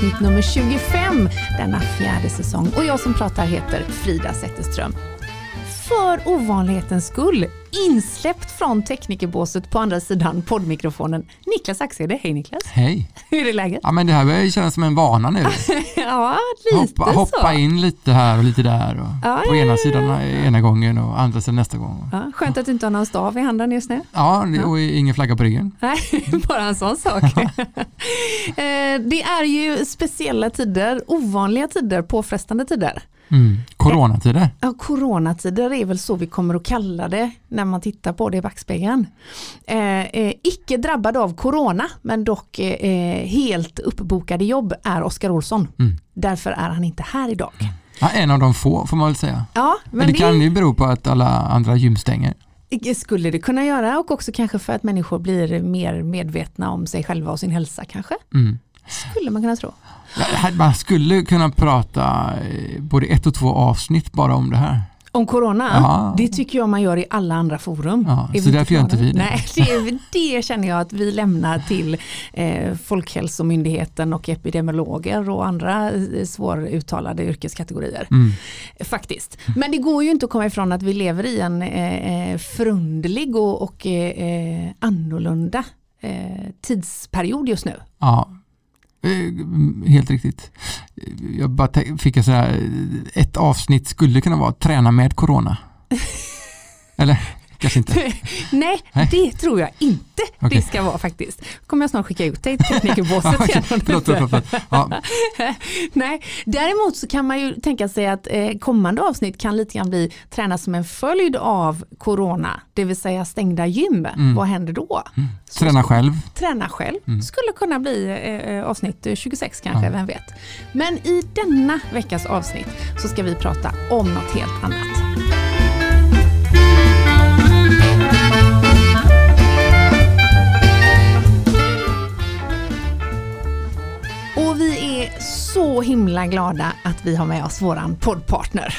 avsnitt nummer 25 denna fjärde säsong och jag som pratar heter Frida Zetterström. För ovanlighetens skull insläppt från teknikerbåset på andra sidan poddmikrofonen. Niklas Axede, hej Niklas! Hej! Hur är läget? Ja men det här börjar kännas som en vana nu. ja, lite hoppa, så. hoppa in lite här och lite där. Och Ja, på ja, ena sidan ja. ena gången och andra sidan nästa gång. Ja, skönt att du inte har någon stav i handen just nu. Ja, och ingen flagga på ryggen. Nej, bara en sån sak. Eh, det är ju speciella tider, ovanliga tider, påfrestande tider. Mm. Coronatider. Ja, coronatider är väl så vi kommer att kalla det när man tittar på det i backspegeln. Eh, eh, icke drabbad av corona men dock eh, helt uppbokade jobb är Oskar Olsson. Mm. Därför är han inte här idag. Ja, en av de få får man väl säga. Ja, Men, men det det, kan ju bero på att alla andra gym stänger. skulle det kunna göra och också kanske för att människor blir mer medvetna om sig själva och sin hälsa kanske. Mm. Skulle man kunna tro. Man skulle kunna prata eh, både ett och två avsnitt bara om det här. Om corona, Ja. det tycker jag man gör i alla andra forum. Ja, så vi därför gör inte vi det. Nej, det, det känner jag att vi lämnar till eh, Folkhälsomyndigheten och epidemiologer och andra eh, svåruttalade yrkeskategorier. Mm. Faktiskt. Men det går ju inte att komma ifrån att vi lever i en eh, eh, förunderlig och, och eh, annorlunda eh, tidsperiod just nu. Ja, helt riktigt. Jag bara fick en sån här, ett avsnitt skulle kunna vara träna med corona. Eller kanske inte. Nej, Nej. det tror jag inte Okej. det ska vara faktiskt. kommer jag snart skicka ut dig till teknikerbåset okej. Förlåt. Ja, Nej, däremot så kan man ju tänka sig att eh, kommande avsnitt kan lite grann bli träna som en följd av corona, det vill säga stängda gym. Mm. Vad händer då? Så träna själv. Träna själv Mm. skulle kunna bli eh, eh, avsnitt eh, 26 kanske, Ja. vem vet. Men i denna veckas avsnitt så ska vi prata om något helt annat. Så himla glada att vi har med oss våran poddpartner.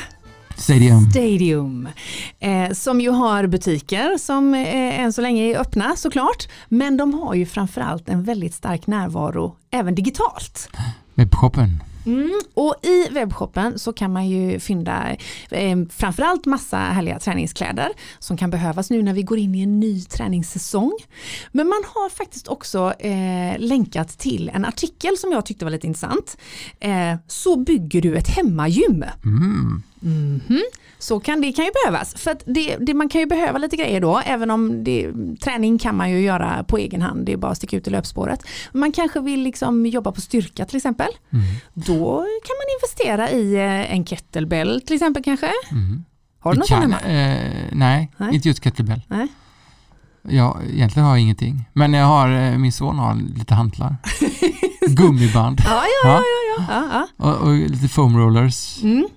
Stadium. Stadium, eh, som ju har butiker som eh, än så länge är öppna såklart, men de har ju framförallt en väldigt stark närvaro även digitalt. Webbshoppen. Mm. Och i webbshoppen så kan man ju fynda eh, framförallt massa härliga träningskläder som kan behövas nu när vi går in i en ny träningssäsong. Men man har faktiskt också eh, länkat till en artikel som jag tyckte var lite intressant. Eh, så bygger du ett hemmagym. Mm. Mhm. Så kan det kan ju behövas. För det, det, man kan ju behöva lite grejer då, även om det, träning kan man ju göra på egen hand, det är bara att sticka ut i löpspåret. Man kanske vill liksom jobba på styrka till exempel. Mm. Då kan man investera i eh, en kettlebell till exempel kanske. Mm. Har du något sånt eh, nej, Nej. inte just kettlebell. Nej. Jag, egentligen har jag ingenting. Men jag har, eh, min son har lite hantlar. Gummiband. Ja, ja, ja. ja, ja. ja, Och, och lite foam rollers. ja. Mm.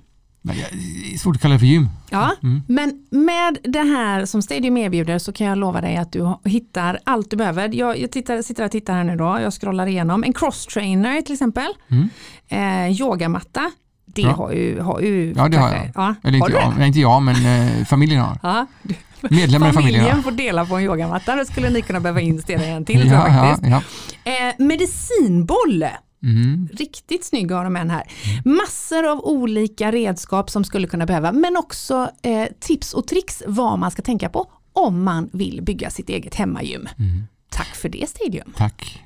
Det är svårt att kalla det för gym. ja. Mm. Men med det här som Stadium erbjuder så kan jag lova dig att du hittar allt du behöver. Jag, jag tittar, sitter och tittar här nu då, jag scrollar igenom. En cross-trainer till exempel. Mm. Eh, yogamatta, det har ju, har ju Ja, det har jag. Ja, Eller har inte jag, nej, inte jag men eh, familjen har. Ja, Medlemmar i familjen familjen får dela på en yogamatta, då skulle ni kunna behöva investera i en till Ja, ja, ja. Eh, medicinboll, Mm. riktigt snygg har de en här. Massor av olika redskap som skulle kunna behöva, men också eh, tips och tricks vad man ska tänka på om man vill bygga sitt eget hemmagym. Mm. Tack för det Stadium. Tack.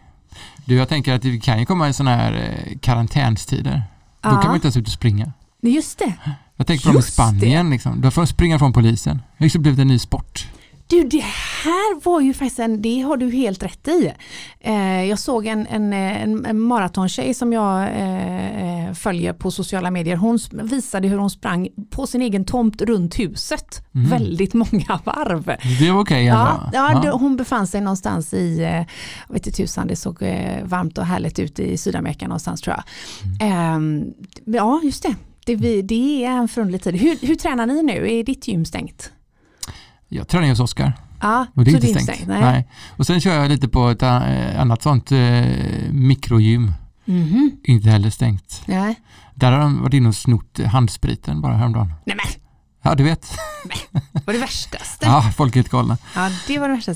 Du, jag tänker att det kan ju komma i sådana här eh, karantänstider. Då kan man inte ens ut och springa. Just det. Jag tänker på dem i Spanien. Liksom. Då får de springa från polisen. Det har liksom blivit en ny sport. Du, det här var ju faktiskt en, det har du helt rätt i. Eh, jag såg en, en, en, en maratontjej som jag eh, eh, följer på sociala medier. Hon visade hur hon sprang på sin egen tomt runt huset. Mm. Väldigt många varv. Det var okej Ja, ändå. ja, det- hon befann sig någonstans i, eh, jag vet inte tusan, det såg eh, varmt och härligt ut i Sydamerika någonstans tror jag. Ehm, ja, just det. Det, det är en förunderlig tid. Hur, hur tränar ni nu? Är ditt gym stängt? Jag tränar hos Oskar Ja, och det är inte stängt. Nej. Och sen kör jag lite på ett eh, annat sånt eh, mikrogym. Mhm. Inte heller stängt. Nej. Där har de varit inne och snott handspriten bara häromdagen. Nej men, Ja, du vet. var det värstaste? Ja, folk är helt galna. Ja, det var det värsta.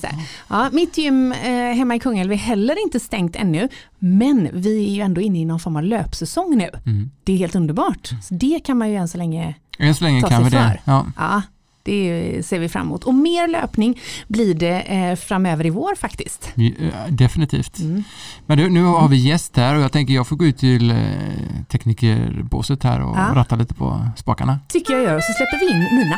Ja, mitt gym eh, hemma i Kungälv är heller inte stängt ännu, men vi är ju ändå inne i någon form av löpsäsong nu. Mm. Det är helt underbart. Så det kan man ju än så länge Än så länge ta kan sig vi det. för. Ja. Ja, det ser vi fram emot. Och mer löpning blir det eh, framöver i vår faktiskt. Definitivt. Mm. Men du, nu har vi gäst här och jag tänker jag får gå ut till eh, teknikerbåset här och Ja. ratta lite på spakarna. Tycker jag gör. Så släpper vi in Nina.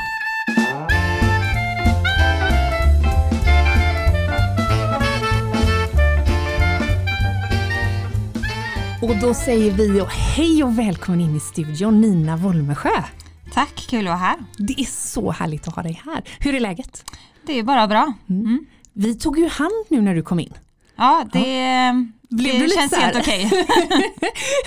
Och då säger vi och hej och välkommen in i studion Nina Wolmesjö. Tack, kul att vara här. Det är så härligt att ha dig här. Hur är läget? Det är bara bra. Mm. Vi tog ju hand nu när du kom in. Ja, det, Blev det du lite känns helt okej.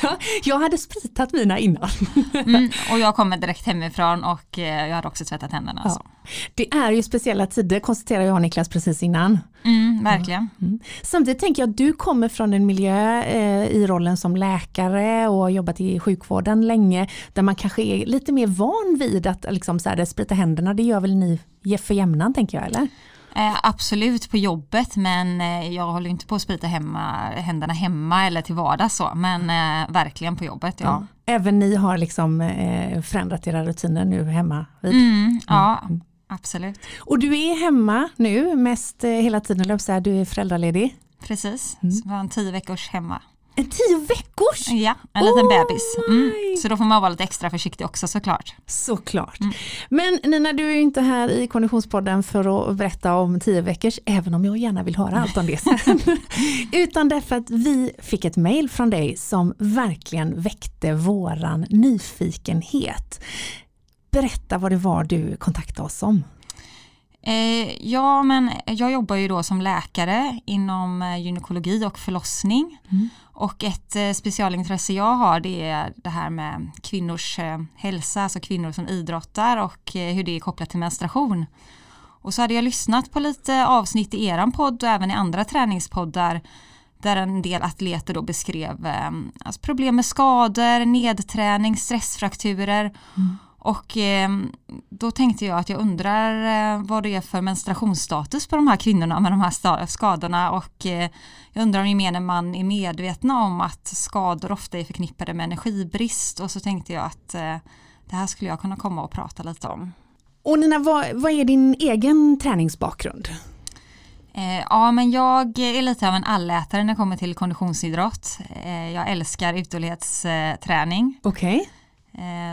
Ja, jag hade spritat mina innan. Mm. Och jag kommer direkt hemifrån och eh, jag hade också tvättat händerna. Ja. Det är ju speciella tider konstaterar jag Niklas precis innan. Mm, verkligen. Samtidigt tänker jag att du kommer från en miljö eh, i rollen som läkare och har jobbat i sjukvården länge där man kanske är lite mer van vid att liksom, så här, sprita händerna, det gör väl ni för jämnan tänker jag eller? Eh, absolut på jobbet men eh, jag håller inte på att sprita hemma, händerna hemma eller till vardags så. Men eh, verkligen på jobbet ja. Även ni har liksom eh, förändrat era rutiner nu hemma vid. Mm, ja, absolut. Och du är hemma nu mest eh, hela tiden, du är föräldraledig. Precis, Mm. så vi har en tio veckors hemma. En tio veckors! Ja, en liten Oh bebis. Mm. Så då får man vara lite extra försiktig också såklart. Såklart. Men Nina, du är ju inte här i Konditionspodden för att berätta om tio veckors, även om jag gärna vill höra allt om det sen. Utan därför att vi fick ett mejl från dig som verkligen väckte våran nyfikenhet. Berätta vad det var du kontaktade oss om. Eh, ja, men jag jobbar ju då som läkare inom eh, gynekologi och förlossning. Mm. Och ett eh, specialintresse jag har det är det här med kvinnors eh, hälsa, alltså kvinnor som idrottar och eh, hur det är kopplat till menstruation. Och så hade jag lyssnat på lite avsnitt i eran podd och även i andra träningspoddar där en del atleter då beskrev eh, alltså problem med skador, nedträning, stressfrakturer. Och eh, då tänkte jag att jag undrar eh, vad det är för menstruationsstatus på de här kvinnorna med de här skadorna och eh, jag undrar om gemene man är medvetna om att skador ofta är förknippade med energibrist och så tänkte jag att eh, det här skulle jag kunna komma och prata lite om. Och Nina, vad, vad är din egen träningsbakgrund? Ja, men jag är lite av en allätare när det kommer till konditionsidrott. Jag älskar uthållighetsträning. Okej. Eh,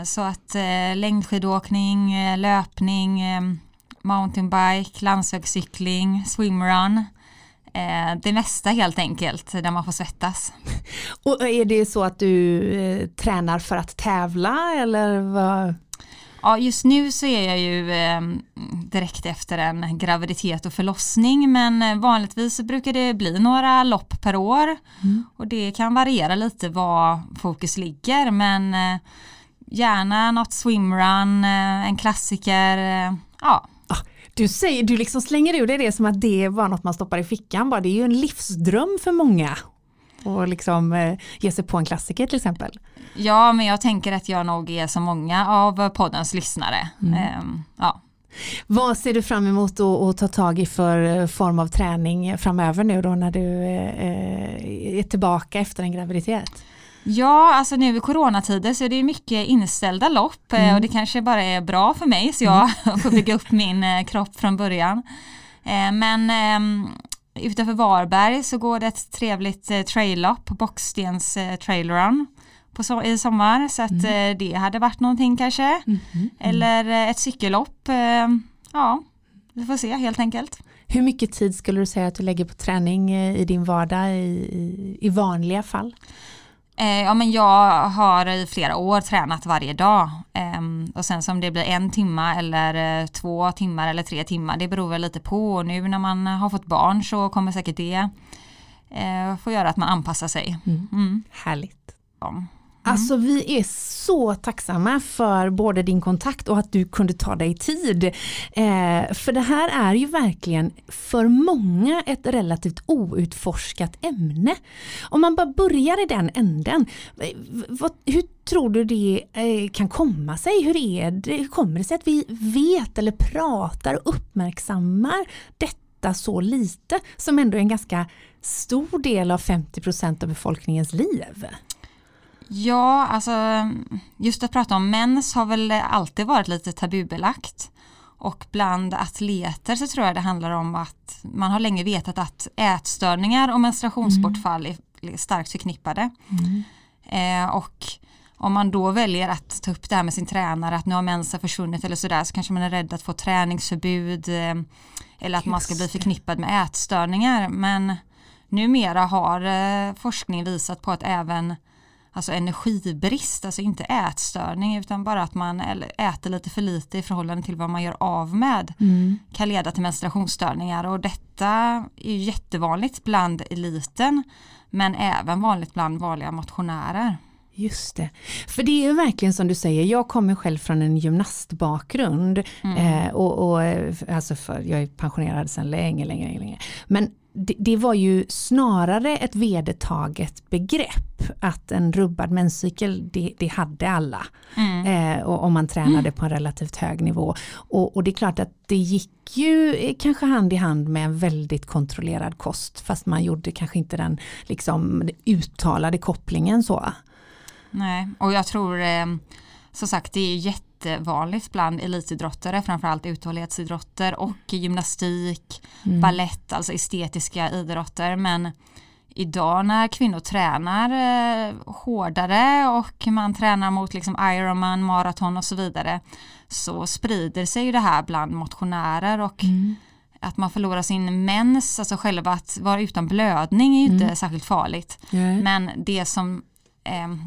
så att eh, längdskidåkning, eh, löpning, eh, mountainbike, landsvägscykling, swimrun. Eh, det mesta helt enkelt där man får svettas. Och är det så att du eh, tränar för att tävla eller vad? Ja, just nu så är jag ju eh, direkt efter en graviditet och förlossning men eh, vanligtvis brukar det bli några lopp per år och det kan variera lite var fokus ligger men eh, gärna något swimrun, eh, en klassiker, eh, ja Du, säger, du liksom slänger ur dig det som att det är bara något man stoppar i fickan. Bara. Det är ju en livsdröm för många. Och liksom eh, ge sig på en klassiker till exempel. Ja, men jag tänker att jag nog är så många av poddens lyssnare. Ehm, ja. Vad ser du fram emot att, ta tag i för form av träning framöver nu då när du eh, är tillbaka efter en graviditet? Ja, alltså nu i coronatider så är det ju mycket inställda lopp eh, och det kanske bara är bra för mig så jag får bygga upp min eh, kropp från början. Eh, men ehm, utanför Varberg så går det ett trevligt traillopp, Bockstens trailrun på so- i sommar så att eh, det hade varit någonting kanske. Eller eh, ett cykellopp. Ja, vi får se helt enkelt. Hur mycket tid skulle du säga att du lägger på träning i din vardag i, i vanliga fall? Eh, ja, men jag har i flera år tränat varje dag Ehm, och sen som det blir en timma eller eh, två timmar eller tre timmar det beror väl lite på och nu när man har fått barn så kommer säkert det eh, få göra att man anpassar sig. Mm. Härligt. Ja. Mm. Alltså vi är så tacksamma för både din kontakt och att du kunde ta dig tid. Eh, för det här är ju verkligen för många ett relativt outforskat ämne. Om man bara börjar i den änden, vad, hur tror du det eh, kan komma sig? Hur, är det, hur kommer det sig att vi vet eller pratar och uppmärksammar detta så lite som ändå är en ganska stor del av 50% av befolkningens liv? Ja, alltså just att prata om mens har väl alltid varit lite tabubelagt. Och bland atleter så tror jag det handlar om att man har länge vetat att ätstörningar och menstruationsbortfall mm. är starkt förknippade. Mm. Eh, och om man då väljer att ta upp det här med sin tränare att nu har mensen försvunnit eller sådär så kanske man är rädd att få träningsförbud eh, eller att Just man ska bli förknippad med ätstörningar. Men numera har eh, forskning visat på att även alltså energibrist, alltså inte ätstörning utan bara att man äter lite för lite i förhållande till vad man gör av med mm. kan leda till menstruationsstörningar och detta är jättevanligt bland eliten men även vanligt bland vanliga motionärer. Just det. För det är ju verkligen som du säger, jag kommer själv från en gymnastbakgrund. Mm. Eh, och, och, alltså för, jag är pensionerad sedan länge, länge, länge. Men det, det, var ju snarare ett vedertaget begrepp att en rubbad menscykel det, det hade alla. Mm. Eh, och om man tränade mm. på en relativt hög nivå. Och, och, det är klart att det gick ju kanske hand i hand med en väldigt kontrollerad kost fast man gjorde kanske inte den liksom uttalade kopplingen så. Nej, och jag tror eh, som sagt det är jättevanligt bland elitidrottare, framförallt uthållighetsidrotter och gymnastik, mm. ballett, alltså estetiska idrotter. Men idag när kvinnor tränar eh, hårdare och man tränar mot liksom Ironman, maraton och så vidare så sprider sig ju det här bland motionärer och mm. att man förlorar sin mens, alltså själva att vara utan blödning är ju mm. inte särskilt farligt. Yeah. Men det som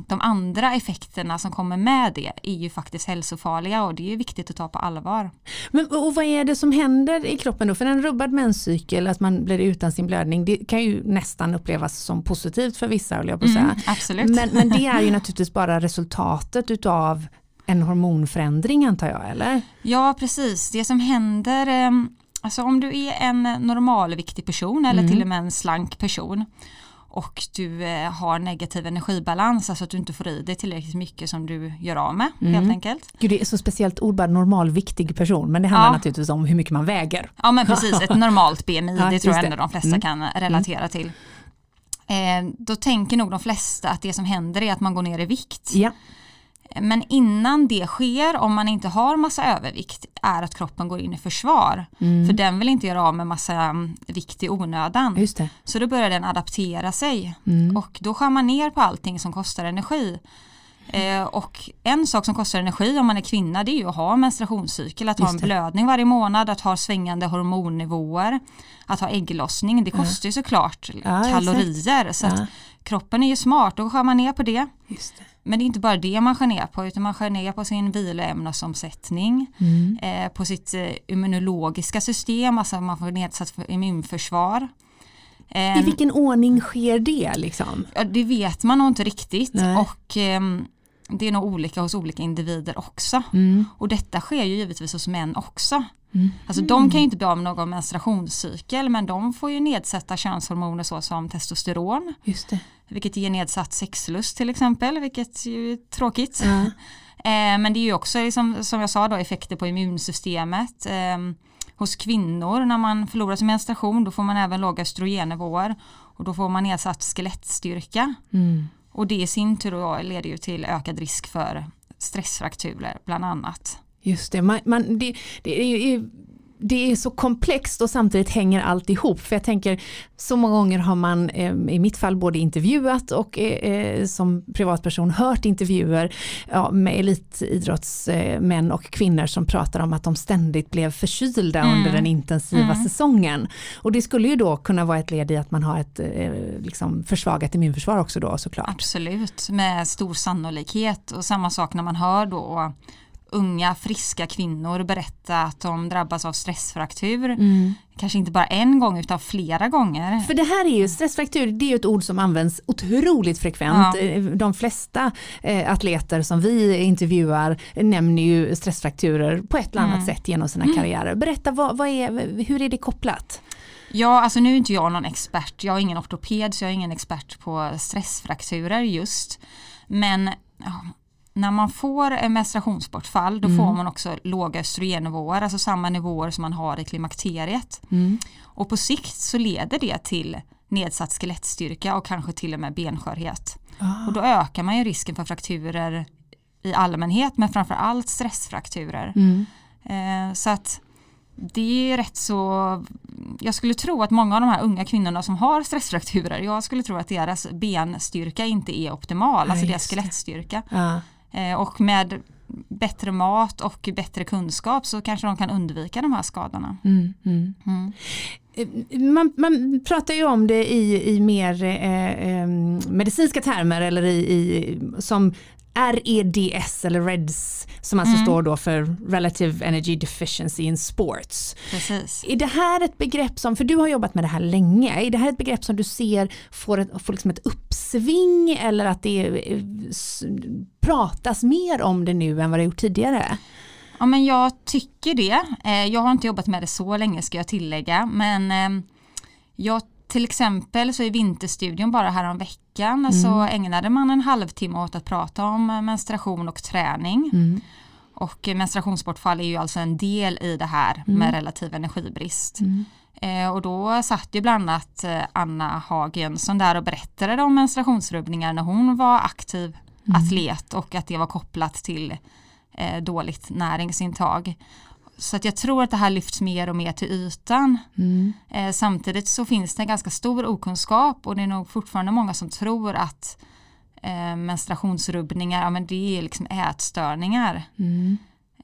de andra effekterna som kommer med det är ju faktiskt hälsofarliga och det är viktigt att ta på allvar. Men och vad är det som händer i kroppen då? För en rubbad menscykel, att man blir utan sin blödning, det kan ju nästan upplevas som positivt för vissa, jag på säga. Mm, absolut. Men, men det är ju naturligtvis bara resultatet utav en hormonförändring antar jag, eller? Ja, precis. Det som händer, ehm, alltså om du är en normalviktig person eller mm. till och med en slank person och du eh, har negativ energibalans, alltså att du inte får i dig tillräckligt mycket som du gör av med mm. helt enkelt. Gud, det är så speciellt ord, bara normalviktig person, men det handlar ja. naturligtvis om hur mycket man väger. Ja men precis, ett normalt BMI, ja, det tror jag ändå de flesta mm. kan relatera mm. till. Eh, då tänker nog de flesta att det som händer är att man går ner i vikt. Ja. Men innan det sker, om man inte har massa övervikt, är att kroppen går in i försvar. Mm. För den vill inte göra av med massa mm, vikt i onödan. Så då börjar den adaptera sig. Mm. Och då skär man ner på allting som kostar energi. Eh, och en sak som kostar energi om man är kvinna det är ju att ha menstruationscykel, att ha en blödning varje månad, att ha svängande hormonnivåer, att ha ägglossning. Det kostar ju såklart ja, kalorier. Så ja. kroppen är ju smart, då skär man ner på det. det. Men det är inte bara det man skär ner på utan man skär ner på sin viloämnesomsättning, mm. eh, på sitt eh, immunologiska system, alltså man får nedsatt immunförsvar. I vilken ordning sker det? Liksom? Ja, det vet man nog inte riktigt Nej. och eh, det är nog olika hos olika individer också. Mm. Och detta sker ju givetvis hos män också. Mm. Alltså de kan ju inte bli av med någon menstruationscykel men de får ju nedsätta könshormoner såsom testosteron. Just det. Vilket ger nedsatt sexlust till exempel, vilket är tråkigt. Mm. eh, men det är ju också liksom, som jag sa då effekter på immunsystemet. Eh, hos kvinnor när man förlorar sin menstruation då får man även låga östrogennivåer och då får man nedsatt skelettstyrka. Mm. Och det i sin tur leder ju till ökad risk för stressfrakturer bland annat. Just det, man, man det, det, är det är så komplext och samtidigt hänger allt ihop. För jag tänker så många gånger har man eh, i mitt fall både intervjuat och eh, eh som privatperson hört intervjuer ja, med elitidrottsmän och kvinnor som pratar om att de ständigt blev förkylda mm. under den intensiva mm. säsongen. Och det skulle ju då kunna vara ett led i att man har ett liksom försvagat immunförsvar också då såklart. Absolut, med stor sannolikhet och samma sak när man hör då unga friska kvinnor berätta att de drabbas av stressfraktur. Mm. Kanske inte bara en gång utan flera gånger. För det här är ju stressfraktur, det är ju ett ord som används otroligt frekvent. Ja. Eh, De flesta eh, atleter som vi intervjuar nämner ju stressfrakturer på ett eller annat Mm. sätt genom sina karriärer. Berätta, vad, vad är, hur är det kopplat? Ja, alltså nu är inte jag någon expert. Jag är ingen ortoped så jag är ingen expert på stressfrakturer just. Men när man får en menstruationsbortfall då får man också låga östrogennivåer, alltså samma nivåer som man har i klimakteriet. Och på sikt så leder det till nedsatt skelettstyrka och kanske till och med benskörhet. Och då ökar man ju risken för frakturer i allmänhet men framför allt stressfrakturer. Eh, så att det är rätt så, jag skulle tro att många av de här unga kvinnorna som har stressfrakturer, jag skulle tro att deras benstyrka inte är optimal, Ja, alltså deras skelettstyrka. Ja. Eh, och med bättre mat och bättre kunskap så kanske de kan undvika de här skadorna. Mm, mm. Mm. Eh, Man, man pratar ju om det i, i mer eh, eh, medicinska termer eller i, i, som REDS eller REDS som alltså står då för Relative Energy Deficiency in Sports. Precis. Är det här ett begrepp som, för du har jobbat med det här länge, är det här ett begrepp som du ser får, ett, får liksom ett uppsving eller att det eh, pratas mer om det nu än vad det gjort tidigare? Ja men jag tycker det. Eh, jag har inte jobbat med det så länge ska jag tillägga men eh, jag till exempel så i Vinterstudion bara härom veckan så ägnade man en halvtimme åt att prata om menstruation och träning. Och eh, menstruationsbortfall är ju alltså en del i det här med relativ energibrist. Eh, och då satt ju bland annat eh, Anna Haag Jönsson där och berättade om menstruationsrubbningar när hon var aktiv atlet och att det var kopplat till eh, dåligt näringsintag. Så att jag tror att det här lyfts mer och mer till ytan. Eh, samtidigt så finns det en ganska stor okunskap och det är nog fortfarande många som tror att eh, menstruationsrubbningar, ja men det är liksom ätstörningar.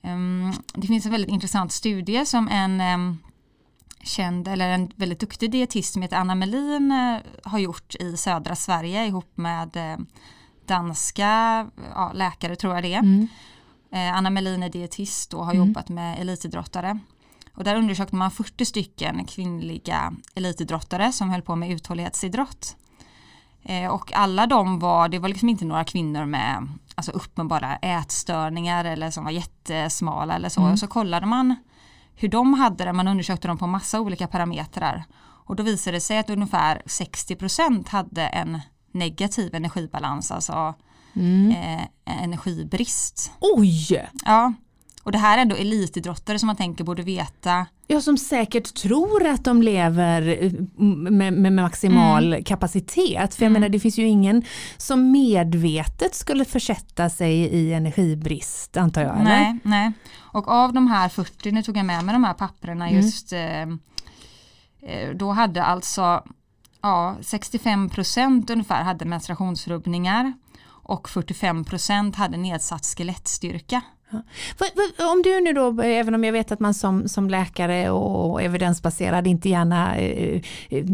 Ehm, det finns en väldigt intressant studie som en ehm, känd eller en väldigt duktig dietist som heter Anna Melin eh, har gjort i södra Sverige ihop med eh, danska ja, läkare tror jag det är. Eh, Anna Melin är dietist och har jobbat med elitidrottare. Och där undersökte man 40 stycken kvinnliga elitidrottare som höll på med uthållighetsidrott. Eh, och alla de var, det var liksom inte några kvinnor med alltså uppenbara ätstörningar eller som var jättesmala eller så. Och så kollade man hur de hade det, man undersökte dem på massa olika parametrar. Och då visade det sig att ungefär 60% hade en negativ energibalans, alltså eh, energibrist. Oj! Ja, och det här är ändå elitidrottare som man tänker borde veta. Ja, som säkert tror att de lever eh, med, med maximal kapacitet. För jag menar det finns ju ingen som medvetet skulle försätta sig i energibrist antar jag. Eller? Nej, nej. Och av de här 40, nu tog jag med mig de här papperna just, eh, eh, då hade alltså ja, 65% ungefär hade menstruationsrubbningar och 45% hade nedsatt skelettstyrka. Om du nu då, även om jag vet att man som, som läkare och evidensbaserad inte gärna eh, eh,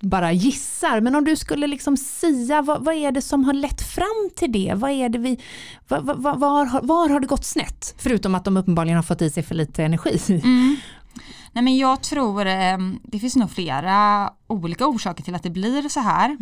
bara gissar, men om du skulle liksom sia, vad, vad är det som har lett fram till det? Vad är det vi, vad, var, har- var har det gått snett? Förutom att de uppenbarligen har fått i sig för lite energi. Nej men jag tror, eh, det finns nog flera olika orsaker till att det blir så här.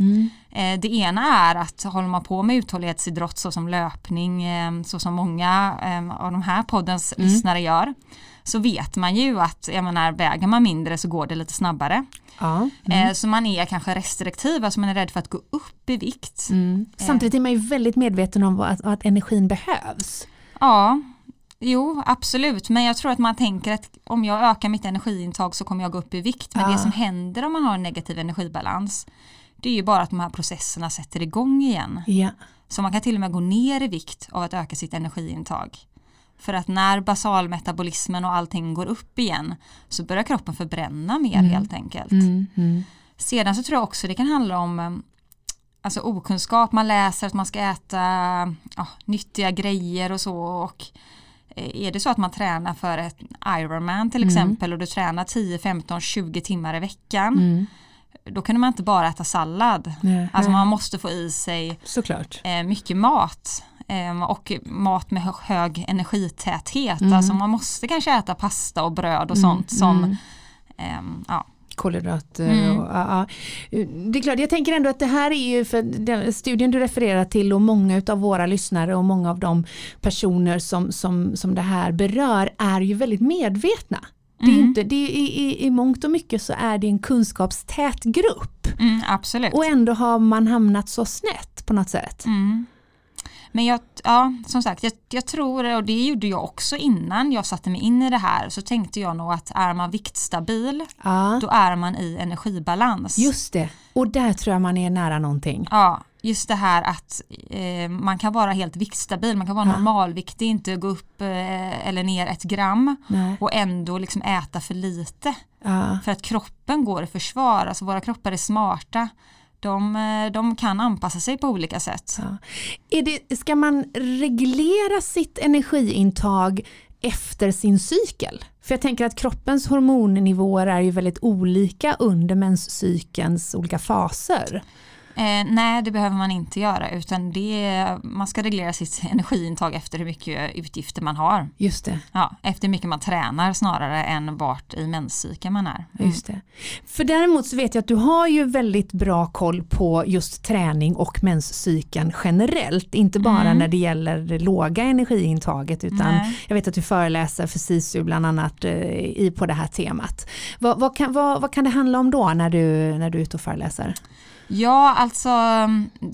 Eh, det ena är att håller man på med uthållighetsidrott såsom löpning, eh, så som många eh, av de här poddens lyssnare gör, så vet man ju att jag menar, väger man mindre så går det lite snabbare. Ja. Eh, så man är kanske restriktiv, alltså man är rädd för att gå upp i vikt. Samtidigt är man ju väldigt medveten om att, att energin behövs. Ja, jo absolut, men jag tror att man tänker att om jag ökar mitt energiintag så kommer jag gå upp i vikt. Men Ah. det som händer om man har en negativ energibalans det är ju bara att de här processerna sätter igång igen. Ja. Så man kan till och med gå ner i vikt av att öka sitt energiintag. För att när basalmetabolismen och allting går upp igen så börjar kroppen förbränna mer helt enkelt. Mm, Sedan så tror jag också det kan handla om eh, alltså okunskap, man läser att man ska äta ja, nyttiga grejer och så och är det så att man tränar för ett Ironman till exempel och du tränar 10, 15, 20 timmar i veckan då kan man inte bara äta sallad. Nej, Alltså nej. man måste få i sig Såklart. eh, mycket mat. Ehm, och mat med hög energitäthet. Mm. Alltså man måste kanske äta pasta och bröd och Mm, sånt som mm. ehm, ja. Kolhydrater. Mm. Och, ja, ja. Det är klart, jag tänker ändå att det här är ju för den studien du refererar till och många av våra lyssnare och många av de personer som, som, som det här berör är ju väldigt medvetna. Det är Mm. inte, det är, i, i, I mångt och mycket så är det en kunskapstät grupp Mm, absolut. och ändå har man hamnat så snett på något sätt. Mm. Men jag, ja, som sagt, jag, jag tror, och det gjorde jag också innan jag satte mig in i det här, så tänkte jag nog att är man viktstabil, Ja, då är man i energibalans. just det. Och där tror jag man är nära någonting. Ja, just det här att eh, man kan vara helt viktstabil, man kan vara Ja. normalviktig, inte gå upp eh, eller ner ett gram Nej. och ändå liksom äta för lite. Ja. För att kroppen går i försvar, alltså våra kroppar är smarta. De, eh, de kan anpassa sig på olika sätt. Ja. Är det, ska man reglera sitt energiintag efter sin cykel? För jag tänker att kroppens hormonnivåer är ju väldigt olika under menscykelns olika faser. Eh, nej, det behöver man inte göra utan det, man ska reglera sitt energiintag efter hur mycket utgifter man har. Just det. Ja, efter hur mycket man tränar snarare än vart i menscykeln man är. Mm. Just det. För däremot så vet jag att du har ju väldigt bra koll på just träning och menscykeln generellt. Inte bara Mm. när det gäller det låga energiintaget utan Nej. jag vet att du föreläser för SISU bland annat eh, i, på det här temat. Vad, vad, kan, vad, vad kan det handla om då när du, när du är ute och föreläser? Ja, alltså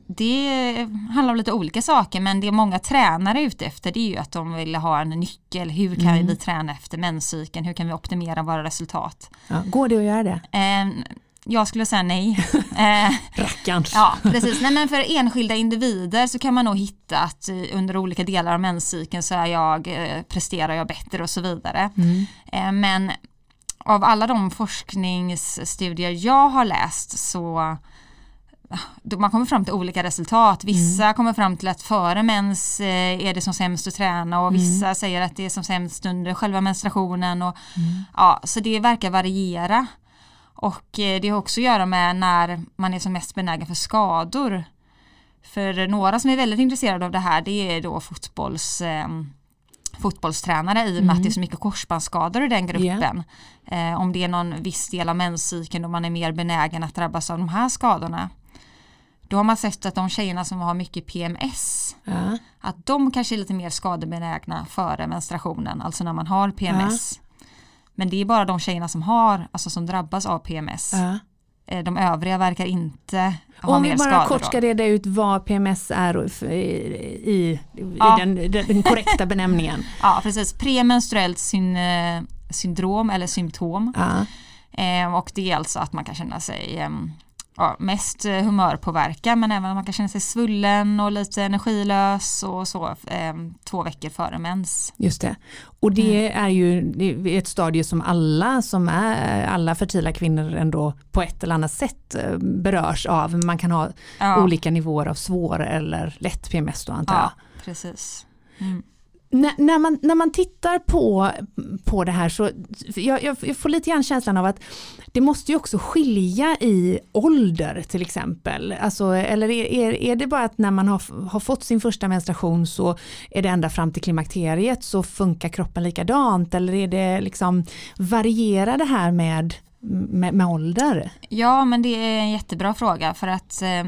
det handlar om lite olika saker men det många tränare är ute efter det är ju att de vill ha en nyckel. Hur kan Mm. vi träna efter menscykeln? Hur kan vi optimera våra resultat? Ja, går det att göra det? Eh, jag skulle säga nej. Eh, Rackarns. Ja, precis. Nej, men för enskilda individer så kan man nog hitta att eh, under olika delar av menscykeln så är jag, eh, presterar jag bättre och så vidare. Mm. Eh, Men av alla de forskningsstudier jag har läst så man kommer fram till olika resultat. Vissa kommer fram till att före mens eh, är det som sämst att träna och vissa säger att det är som sämst under själva menstruationen. Och, ja, så det verkar variera. Och eh, det har också att göra med när man är som mest benägen för skador. För några som är väldigt intresserade av det här det är då fotbolls, eh, fotbollstränare i och med att det är så mycket korsbandsskador i den gruppen. Eh, om det är någon viss del av menscykeln då man är mer benägen att drabbas av de här skadorna. Då har man sett att de tjejerna som har mycket PMS Ja. att de kanske är lite mer skadebenägna före menstruationen, alltså när man har PMS. Men det är bara de tjejerna som har, alltså som drabbas av PMS. Ja. Eh, De övriga verkar inte ha Om mer vi bara skador. kort ska reda ut vad PMS är i, i, i Ja. den, den, den korrekta benämningen. Ja, precis. Premenstruellt syn, eh, syndrom eller symptom. Ja. Eh, och det är alltså att man kan känna sig eh, ja, mest eh, humörpåverkan men även att man kan känna sig svullen och lite energilös och så eh, två veckor före mens. Just det. Och det Mm. är ju det är ett stadie som alla som är alla fertila kvinnor ändå på ett eller annat sätt eh, berörs av. Man kan ha Ja, olika nivåer av svår eller lätt PMS då antar jag. ja precis. Mm. När, när, man, när man tittar på, på det här så jag, jag, jag får lite grann känslan av att det måste ju också skilja i ålder till exempel. Alltså, eller är, är, är det bara att när man har, har fått sin första menstruation så är det ända fram till klimakteriet så funkar kroppen likadant eller är det liksom varierar det här med, med, med ålder? Ja, men det är en jättebra fråga för att eh,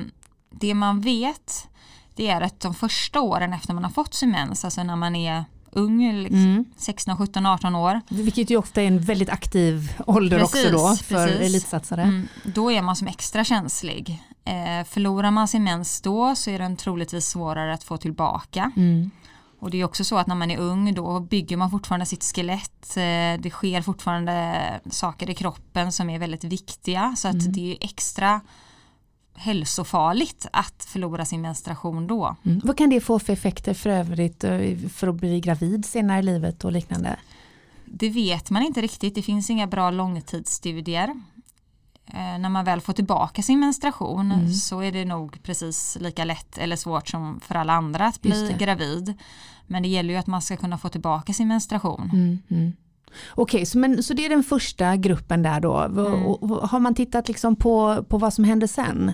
det man vet det är att de första åren efter man har fått sin mens, alltså när man är ung, liksom, Mm. 16, 17, 18 år, Vilket ju ofta är en väldigt aktiv ålder Precis, också då för precis. elitsatsare. mm, då är man som extra känslig. Eh, förlorar man sin mens då så är den troligtvis svårare att få tillbaka. Mm. Och det är också så att när man är ung då bygger man fortfarande sitt skelett. Eh, det sker fortfarande saker i kroppen som är väldigt viktiga. Så att Mm. det är extra hälsofarligt att förlora sin menstruation då. Mm. Vad kan det få för effekter för övrigt eh, för att bli gravid senare i livet och liknande? Det vet man inte riktigt. Det finns inga bra långtidsstudier. Eh, när man väl får tillbaka sin menstruation Mm. så är det nog precis lika lätt eller svårt som för alla andra att bli gravid. Men det gäller ju att man ska kunna få tillbaka sin menstruation. Mm, Okej, så, men, så det är den första gruppen där då. Mm. Har man tittat liksom på, på vad som hände sen?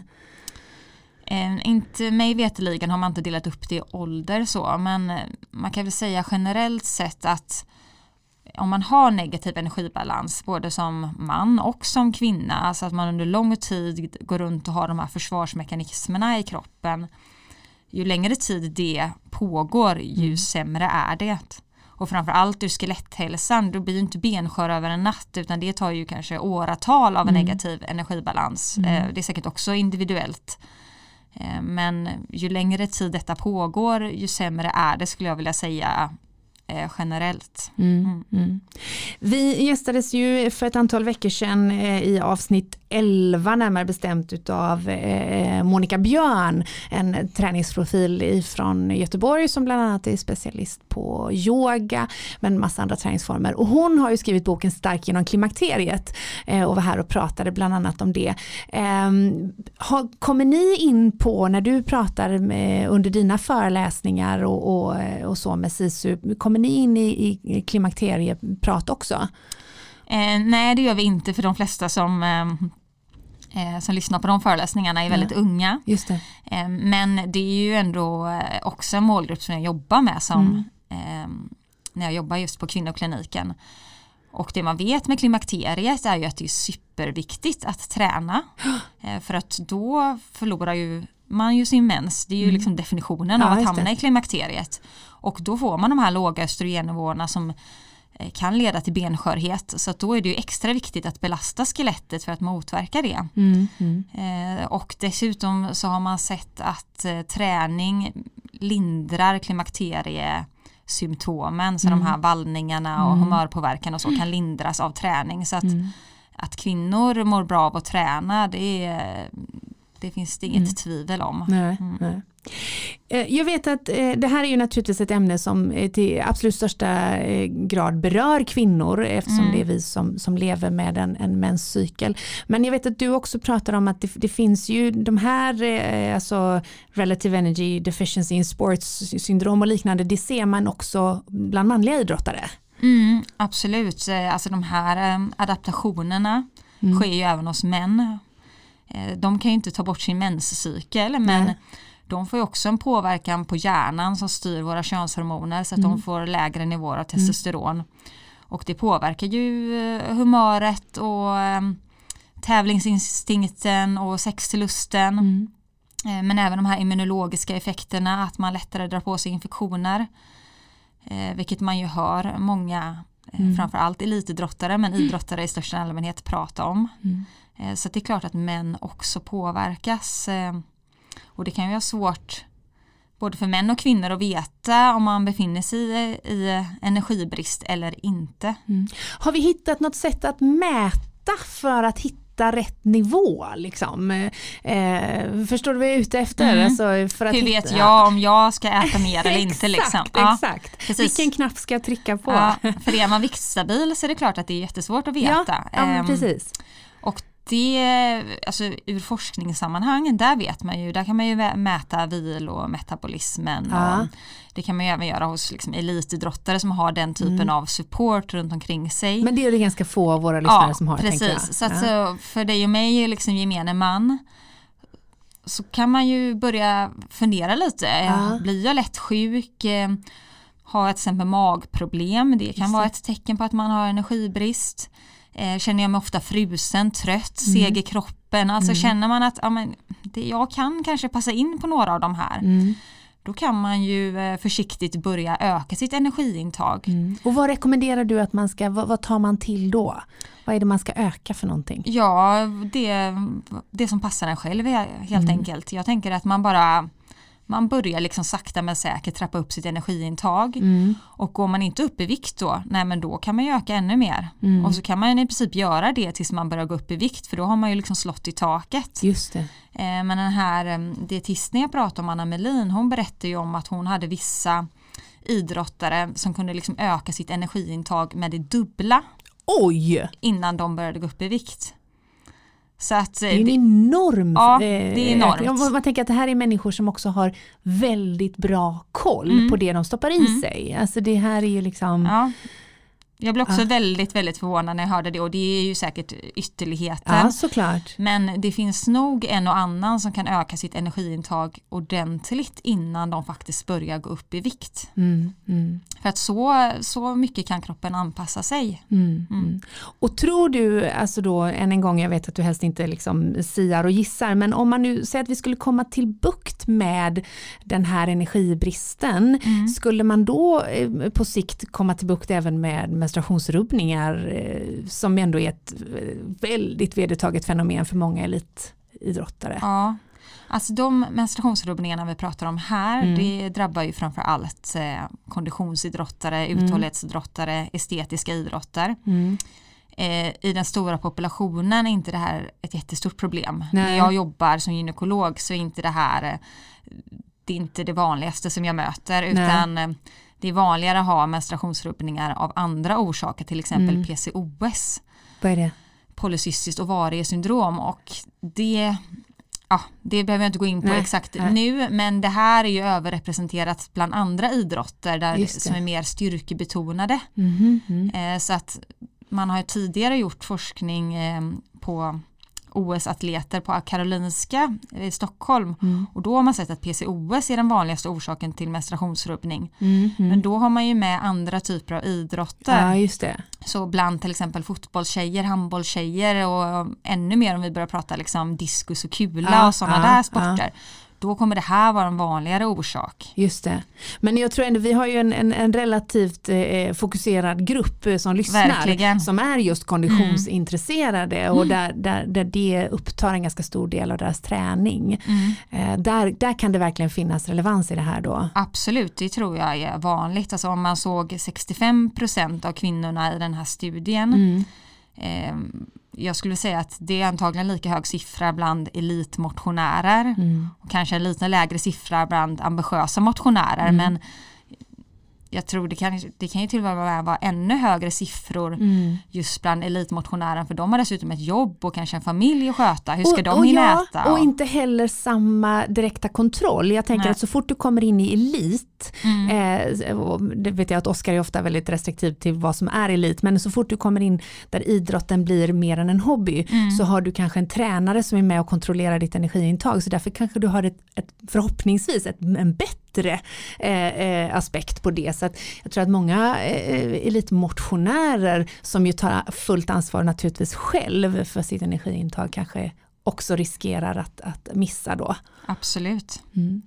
Eh, inte mig veteligen har man inte delat upp det i ålder så men eh, man kan väl säga generellt sett att om man har negativ energibalans både som man och som kvinna, alltså att man under lång tid går runt och har de här försvarsmekanismerna i kroppen, ju längre tid det pågår ju mm. sämre är det. Och framförallt ur skeletthälsan, då blir ju inte benskör över en natt utan det tar ju kanske åratal av en mm. negativ energibalans. Mm. Eh, det är säkert också individuellt. Eh, men ju längre tid detta pågår ju sämre är det skulle jag vilja säga eh, generellt. Mm, mm. Mm. Vi gästades ju för ett antal veckor sedan eh, i avsnitt 11 närmare bestämt utav eh, Monica Björn, en träningsprofil från Göteborg som bland annat är specialist på yoga men massa andra träningsformer och hon har ju skrivit boken Stark genom klimakteriet eh, och var här och pratade bland annat om det. Eh, har, kommer ni in på när du pratar med, under dina föreläsningar och, och, och så med SISU, kommer ni in i, i klimakterieprat också? Eh, nej det gör vi inte för de flesta som eh, eh, som lyssnar på de föreläsningarna är väldigt unga. Just det. Eh, men det är ju ändå eh, också en målgrupp som jag jobbar med som mm. När jag jobbar just på kvinnokliniken. Och det man vet med klimakteriet är ju att det är superviktigt att träna. För att då förlorar ju man ju sin mens, det är ju mm. liksom definitionen ja, av att hamna i klimakteriet. Och då får man de här låga östrogennivåerna som Eh, kan leda till benskörhet så då är det ju extra viktigt att belasta skelettet för att motverka det. Mm, mm. Eh, och dessutom så har man sett att eh, träning lindrar klimakteriesymptomen så mm. de här vallningarna och mm. humörpåverkan och så kan lindras av träning så att, mm. att kvinnor mår bra av att träna det, är, det finns det inget mm. tvivel om. Nej, nej. Eh, jag vet att eh, det här är ju naturligtvis ett ämne som eh, till absolut största grad berör kvinnor eftersom mm. det är vi som, som lever med en, en menscykel. Men jag vet att du också pratar om att det, det finns ju de här alltså relative energy deficiency in sports syndrom och liknande det ser man också bland manliga idrottare. Mm, absolut, alltså de här adaptationerna mm. sker ju även hos män. De kan ju inte ta bort sin menscykel men Nej de får ju också en påverkan på hjärnan som styr våra könshormoner så att mm. de får lägre nivåer av testosteron. Mm. Och det påverkar ju eh, humöret och ehm, tävlingsinstinkten och sexlusten. Mm. Eh, men även de här immunologiska effekterna, att man lättare drar på sig infektioner. Eh, vilket man ju hör många, mm. framförallt elitidrottare, men idrottare i största allmänhet prata om. Mm. Så det är klart att män också påverkas. Och det kan ju vara svårt både för män och kvinnor att veta om man befinner sig i, i energibrist eller inte. Mm. Har vi hittat något sätt att mäta för att hitta rätt nivå? Liksom? Eh, förstår du vad jag är ute efter? Mm. Alltså för att Hur vet jag om jag ska äta mer eller inte? Liksom? Ja, exakt. Vilken knapp ska jag trycka på? Ja, för är man viktstabil så är det klart att det är jättesvårt att veta. Ja, ja ehm, precis. Och det, alltså ur forskningssammanhang, där vet man ju, där kan man ju mäta vil och metabolismen. Ja. Och det kan man ju även göra hos liksom elitidrottare som har den typen mm. av support runt omkring sig. Men det är det ganska få av våra lyssnare ja, som har. Precis, så, att, ja. för dig och mig, liksom gemene man, så kan man ju börja fundera lite. Ja. Blir jag lätt sjuk? Har jag till exempel magproblem? Det kan Just vara ett tecken på att man har energibrist. Eh, känner jag mig ofta frusen, trött, mm. seg i kroppen. Alltså mm. känner man att ja, men, det, jag kan kanske passa in på några av de här. Mm. Då kan man ju eh, försiktigt börja öka sitt energiintag. Mm. Och vad rekommenderar du att man ska, vad, vad, tar man till då? Vad är det man ska öka för någonting? Ja, det, det som passar en själv helt mm. enkelt. Jag tänker att man bara man börjar liksom sakta men säkert trappa upp sitt energiintag. Mm. Och går man inte upp i vikt då, nej men då kan man ju öka ännu mer. Mm. Och så kan man i princip göra det tills man börjar gå upp i vikt för då har man ju liksom slått i taket. Just det. Eh, men den här eh, dietisten jag pratade om, Anna Melin, hon berättade ju om att hon hade vissa idrottare som kunde liksom öka sitt energiintag med det dubbla. Oj! Innan de började gå upp i vikt. Så att, det är en enorm ja, det är enormt. Man tänker att det här är människor som också har väldigt bra koll mm. på det de stoppar i mm. sig. Alltså det här är ju liksom ja. Jag blev också Ja. väldigt, väldigt förvånad när jag hörde det och det är ju säkert ytterligheter. Ja, såklart. Men det finns nog en och annan som kan öka sitt energiintag ordentligt innan de faktiskt börjar gå upp i vikt. Mm, mm. För att så, så mycket kan kroppen anpassa sig. Mm, mm. Och tror du, alltså då än en gång, jag vet att du helst inte liksom siar och gissar, men om man nu säger att vi skulle komma till bukt med den här energibristen, skulle man då eh, på sikt komma till bukt även med menstruationsrubbningar eh, som ändå är ett eh, väldigt vedertaget fenomen för många elitidrottare? Ja. Alltså de menstruationsrubbningarna vi pratar om här Mm. det drabbar ju framför allt eh, konditionsidrottare, uthållighetsidrottare, estetiska idrotter. Mm. Eh, I den stora populationen är inte det här ett jättestort problem. Nej. När jag jobbar som gynekolog så är inte det här eh, det inte det vanligaste som jag möter utan eh, det är vanligare att ha menstruationsrubbningar av andra orsaker, till exempel Mm. PCOS, Vad är det? polycystiskt ovariesyndrom och det Ja, det behöver jag inte gå in på Nej, exakt nej. nu men det här är ju överrepresenterat bland andra idrotter där, som är mer styrkebetonade. Mhm, mm. Eh, så att man har ju tidigare gjort forskning eh, på OS-atleter på Karolinska i Stockholm Mm. och då har man sett att PCOS är den vanligaste orsaken till menstruationsrubbning. Mm, mm. Men då har man ju med andra typer av idrotter. Ja, just det. Så bland till exempel fotbollstjejer, handbollstjejer och ännu mer om vi börjar prata liksom diskus och kula Ja, och sådana ja, där sporter. Då kommer det här vara en vanligare orsak. Just det. Men jag tror ändå vi har ju en, en, en relativt eh, fokuserad grupp eh, som lyssnar. Verkligen. Som är just konditionsintresserade och där, där, där det upptar en ganska stor del av deras träning. Mm. Eh, där, där kan det verkligen finnas relevans i det här då. Absolut, det tror jag är vanligt. Alltså om man såg 65% av kvinnorna i den här studien. Mm. Eh, jag skulle säga att det är antagligen lika hög siffra bland elitmotionärer. Mm. Och kanske en lite lägre siffra bland ambitiösa motionärer. Mm. Men jag tror det kan, det kan ju till och med vara, vara ännu högre siffror Mm. just bland elitmotionären. För de har dessutom ett jobb och kanske en familj att sköta. Hur ska och, de och hinna ja, äta? Och inte heller samma direkta kontroll. Jag tänker Nej. att så fort du kommer in i elit, Mm. eh, det vet jag att Oskar är ofta väldigt restriktiv till vad som är elit, men så fort du kommer in där idrotten blir mer än en hobby Mm. så har du kanske en tränare som är med och kontrollerar ditt energiintag. Så därför kanske du har ett, ett förhoppningsvis ett, en bättre eh, eh, aspekt på det. Så att jag tror att många eh, elitmotionärer som ju tar fullt ansvar naturligtvis själv för sitt energiintag kanske också riskerar att, att missa då. Absolut. Mm.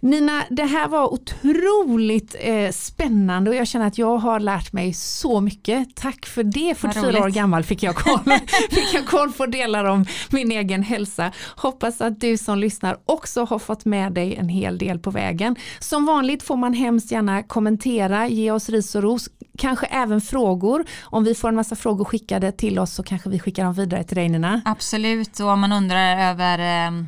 Nina, det här var otroligt eh, spännande och jag känner att jag har lärt mig så mycket. Tack för det. 44 år gammal fick jag, koll, fick jag koll på delar om min egen hälsa. Hoppas att du som lyssnar också har fått med dig en hel del på vägen. Som vanligt får man hemskt gärna kommentera, ge oss ris och ros, kanske även frågor. Om vi får en massa frågor skickade till oss så kanske vi skickar dem vidare till dig Nina. Absolut, och om man undrar över eh,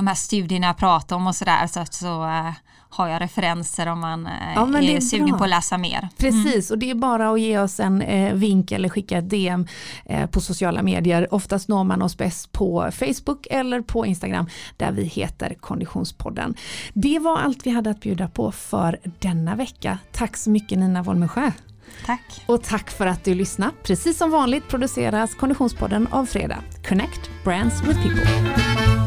de här studierna jag pratar om och sådär så, så eh, har jag referenser om man eh, Ja, är, är sugen bra. på att läsa mer. Precis, och det är bara att ge oss en eh, vink eller skicka ett DM eh, på sociala medier. Oftast når man oss bäst på Facebook eller på Instagram där vi heter Konditionspodden. Det var allt vi hade att bjuda på för denna vecka. Tack så mycket Nina Wolmesjö. Tack. Och tack för att du lyssnade. Precis som vanligt produceras Konditionspodden av Fredag. Connect Brands with People.